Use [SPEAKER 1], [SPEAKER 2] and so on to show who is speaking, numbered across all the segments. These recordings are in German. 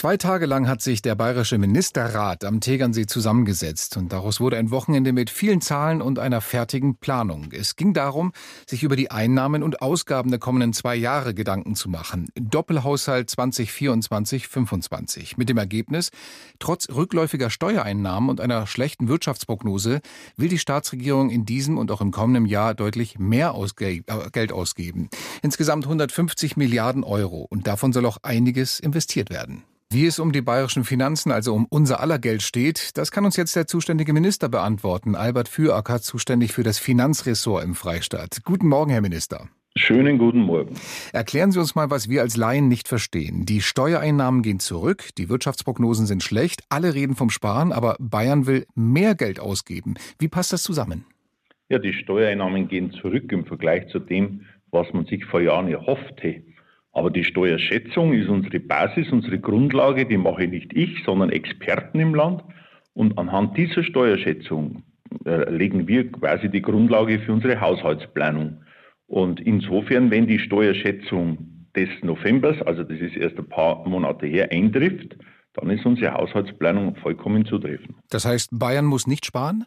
[SPEAKER 1] Zwei Tage lang hat sich der Bayerische Ministerrat am Tegernsee zusammengesetzt und daraus wurde ein Wochenende mit vielen Zahlen und einer fertigen Planung. Es ging darum, sich über die Einnahmen und Ausgaben der kommenden zwei Jahre Gedanken zu machen. Doppelhaushalt 2024-25. Mit dem Ergebnis, trotz rückläufiger Steuereinnahmen und einer schlechten Wirtschaftsprognose will die Staatsregierung in diesem und auch im kommenden Jahr deutlich mehr ausge äh, Geld ausgeben. Insgesamt 150 Milliarden Euro und davon soll auch einiges investiert werden. Wie es um die bayerischen Finanzen, also um unser aller Geld steht, das kann uns jetzt der zuständige Minister beantworten. Albert Füracker, zuständig für das Finanzressort im Freistaat. Guten Morgen, Herr Minister.
[SPEAKER 2] Schönen guten Morgen.
[SPEAKER 1] Erklären Sie uns mal, was wir als Laien nicht verstehen. Die Steuereinnahmen gehen zurück, die Wirtschaftsprognosen sind schlecht, alle reden vom Sparen, aber Bayern will mehr Geld ausgeben. Wie passt das zusammen?
[SPEAKER 2] Ja, die Steuereinnahmen gehen zurück im Vergleich zu dem, was man sich vor Jahren erhoffte. Aber die Steuerschätzung ist unsere Basis, unsere Grundlage, die mache nicht ich, sondern Experten im Land. Und anhand dieser Steuerschätzung äh, legen wir quasi die Grundlage für unsere Haushaltsplanung. Und insofern, wenn die Steuerschätzung des Novembers, also das ist erst ein paar Monate her, eintrifft, dann ist unsere Haushaltsplanung vollkommen zutreffend.
[SPEAKER 1] Das heißt, Bayern muss nicht sparen?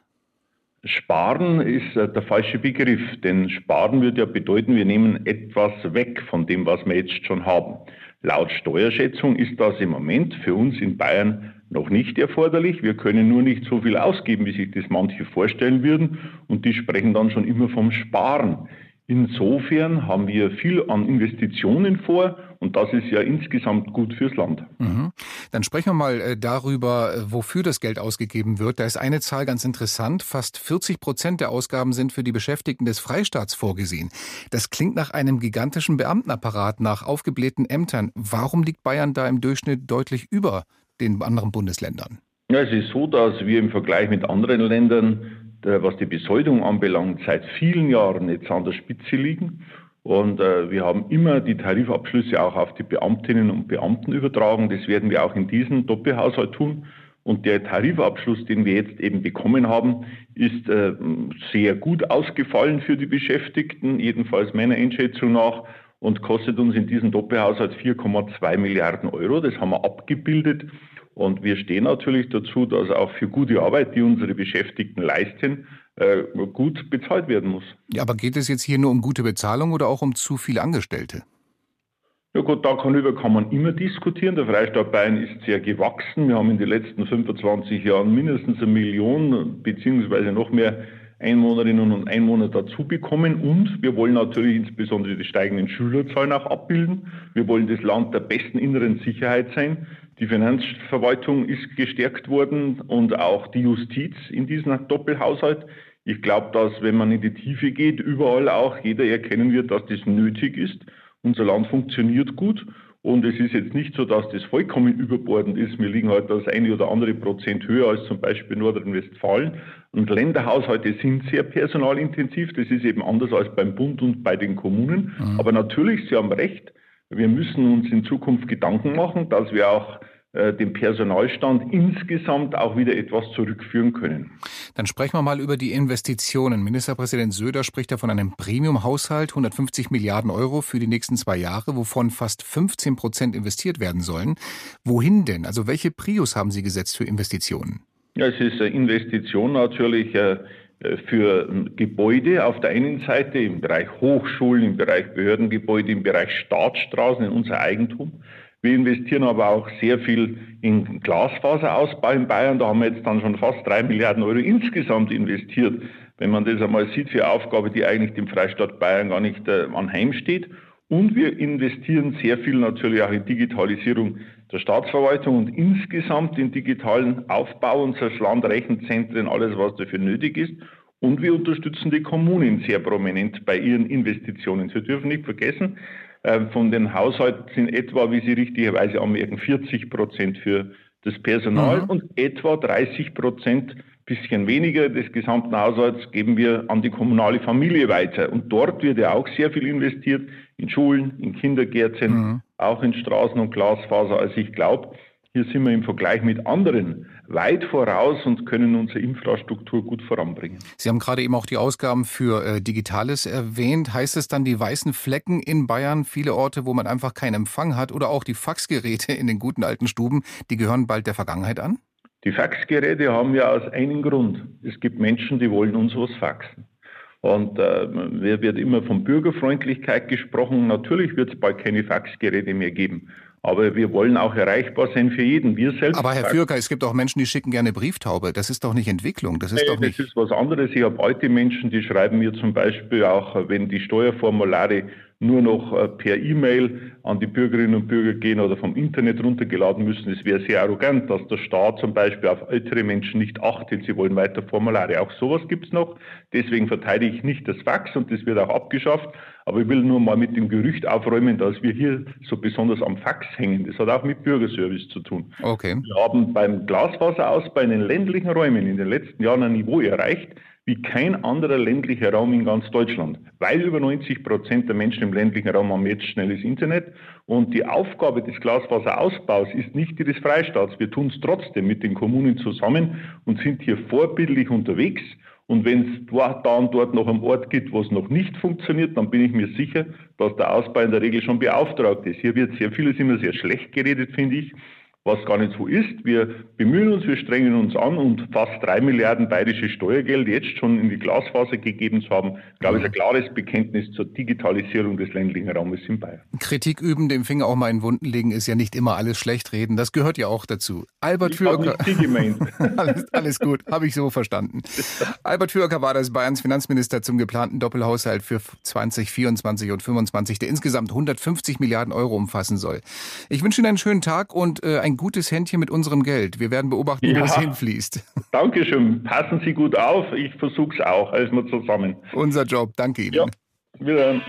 [SPEAKER 2] Sparen ist äh, der falsche Begriff, denn Sparen würde ja bedeuten, wir nehmen etwas weg von dem, was wir jetzt schon haben. Laut Steuerschätzung ist das im Moment für uns in Bayern noch nicht erforderlich. Wir können nur nicht so viel ausgeben, wie sich das manche vorstellen würden, und die sprechen dann schon immer vom Sparen. Insofern haben wir viel an Investitionen vor und das ist ja insgesamt gut fürs Land.
[SPEAKER 1] Mhm. Dann sprechen wir mal äh, darüber, äh, wofür das Geld ausgegeben wird. Da ist eine Zahl ganz interessant. Fast 40 Prozent der Ausgaben sind für die Beschäftigten des Freistaats vorgesehen. Das klingt nach einem gigantischen Beamtenapparat, nach aufgeblähten Ämtern. Warum liegt Bayern da im Durchschnitt deutlich über den anderen Bundesländern?
[SPEAKER 2] Ja, es ist so, dass wir im Vergleich mit anderen Ländern was die Besoldung anbelangt, seit vielen Jahren jetzt an der Spitze liegen. Und äh, wir haben immer die Tarifabschlüsse auch auf die Beamtinnen und Beamten übertragen. Das werden wir auch in diesem Doppelhaushalt tun. Und der Tarifabschluss, den wir jetzt eben bekommen haben, ist äh, sehr gut ausgefallen für die Beschäftigten, jedenfalls meiner Einschätzung nach, und kostet uns in diesem Doppelhaushalt 4,2 Milliarden Euro. Das haben wir abgebildet und wir stehen natürlich dazu, dass auch für gute Arbeit, die unsere Beschäftigten leisten, äh, gut bezahlt werden muss.
[SPEAKER 1] Ja, aber geht es jetzt hier nur um gute Bezahlung oder auch um zu viele Angestellte?
[SPEAKER 2] Ja gut, darüber kann man immer diskutieren. Der Freistaat Bayern ist sehr gewachsen. Wir haben in den letzten 25 Jahren mindestens eine Million beziehungsweise noch mehr Einwohnerinnen und Einwohner dazu bekommen. Und wir wollen natürlich insbesondere die steigenden Schülerzahlen auch abbilden. Wir wollen das Land der besten inneren Sicherheit sein. Die Finanzverwaltung ist gestärkt worden und auch die Justiz in diesem Doppelhaushalt. Ich glaube, dass wenn man in die Tiefe geht, überall auch jeder erkennen wird, dass das nötig ist. Unser Land funktioniert gut und es ist jetzt nicht so, dass das vollkommen überbordend ist. Wir liegen halt das eine oder andere Prozent höher als zum Beispiel Nordrhein-Westfalen. Und Länderhaushalte sind sehr personalintensiv. Das ist eben anders als beim Bund und bei den Kommunen. Mhm. Aber natürlich, Sie haben recht, wir müssen uns in Zukunft Gedanken machen, dass wir auch äh, den Personalstand insgesamt auch wieder etwas zurückführen können.
[SPEAKER 1] Dann sprechen wir mal über die Investitionen. Ministerpräsident Söder spricht ja von einem Premium-Haushalt, 150 Milliarden Euro für die nächsten zwei Jahre, wovon fast 15 Prozent investiert werden sollen. Wohin denn? Also welche Prios haben Sie gesetzt für Investitionen?
[SPEAKER 2] Ja, es ist eine Investition natürlich äh, für Gebäude auf der einen Seite im Bereich Hochschulen, im Bereich Behördengebäude, im Bereich Staatsstraßen in unser Eigentum. Wir investieren aber auch sehr viel in Glasfaserausbau in Bayern. Da haben wir jetzt dann schon fast drei Milliarden Euro insgesamt investiert. Wenn man das einmal sieht für eine Aufgabe, die eigentlich dem Freistaat Bayern gar nicht äh, anheimsteht. Und wir investieren sehr viel natürlich auch in Digitalisierung der Staatsverwaltung und insgesamt in digitalen Aufbau unseres Landrechenzentren, alles was dafür nötig ist. Und wir unterstützen die Kommunen sehr prominent bei ihren Investitionen. Sie dürfen nicht vergessen, äh, von den Haushalten sind etwa, wie Sie richtigerweise anmerken, 40 Prozent für das Personal mhm. und etwa 30 Prozent, bisschen weniger des gesamten Haushalts, geben wir an die kommunale Familie weiter. Und dort wird ja auch sehr viel investiert, in Schulen, in Kindergärten, mhm. auch in Straßen und Glasfaser. Also ich glaube, Hier sind wir im Vergleich mit anderen weit voraus und können unsere Infrastruktur gut voranbringen.
[SPEAKER 1] Sie haben gerade eben auch die Ausgaben für äh, Digitales erwähnt. Heißt es dann die weißen Flecken in Bayern, viele Orte, wo man einfach keinen Empfang hat oder auch die Faxgeräte in den guten alten Stuben, die gehören bald der Vergangenheit an?
[SPEAKER 2] Die Faxgeräte haben ja aus einem Grund. Es gibt Menschen, die wollen uns was faxen. Und äh, wird immer von Bürgerfreundlichkeit gesprochen. Natürlich wird es bald keine Faxgeräte mehr geben. Aber wir wollen auch erreichbar sein für jeden. Wir
[SPEAKER 1] selbst. Aber Herr Fürker, es gibt auch Menschen, die schicken gerne Brieftaube. Das ist doch nicht Entwicklung. Das ist nee, doch nicht.
[SPEAKER 2] Das ist was anderes. Ich habe alte Menschen, die schreiben mir zum Beispiel auch, wenn die Steuerformulare nur noch äh, per E-Mail an die Bürgerinnen und Bürger gehen oder vom Internet runtergeladen müssen. Es wäre sehr arrogant, dass der Staat zum Beispiel auf ältere Menschen nicht achtet. Sie wollen weiter Formulare. Auch sowas gibt es noch. Deswegen verteidige ich nicht das Fax und das wird auch abgeschafft. Aber ich will nur mal mit dem Gerücht aufräumen, dass wir hier so besonders am Fax hängen. Das hat auch mit Bürgerservice zu tun. Okay. Wir haben beim Glasfaserausbau in den ländlichen Räumen in den letzten Jahren ein Niveau erreicht, wie kein anderer ländlicher Raum in ganz Deutschland, weil über 90 Prozent der Menschen im ländlichen Raum haben jetzt schnelles Internet. Und die Aufgabe des Glasfaserausbaus ist nicht die des Freistaats. Wir tun es trotzdem mit den Kommunen zusammen und sind hier vorbildlich unterwegs. Und wenn es da und dort noch am Ort gibt, wo es noch nicht funktioniert, dann bin ich mir sicher, dass der Ausbau in der Regel schon beauftragt ist. Hier wird sehr vieles immer sehr schlecht geredet, finde ich was gar nicht so ist. Wir bemühen uns, wir strengen uns an und fast drei Milliarden bayerische Steuergeld jetzt schon in die Glasfaser gegeben zu haben, glaube ich, ein klares Bekenntnis zur Digitalisierung des ländlichen Raumes in Bayern.
[SPEAKER 1] Kritik üben, dem Finger auch mal in Wunden legen, ist ja nicht immer alles schlecht reden. Das gehört ja auch dazu. Albert Fürker. alles, alles gut, habe ich so verstanden. Albert Fürker war das Bayerns Finanzminister zum geplanten Doppelhaushalt für 2024 und 2025, der insgesamt 150 Milliarden Euro umfassen soll. Ich wünsche Ihnen einen schönen Tag und äh, ein ein gutes Händchen mit unserem Geld. Wir werden beobachten, ja. wo es hinfließt.
[SPEAKER 2] Dankeschön. Passen Sie gut auf. Ich versuche es auch. Also mal zusammen.
[SPEAKER 1] Unser Job. Danke Ihnen.
[SPEAKER 2] Ja. Wiederhören.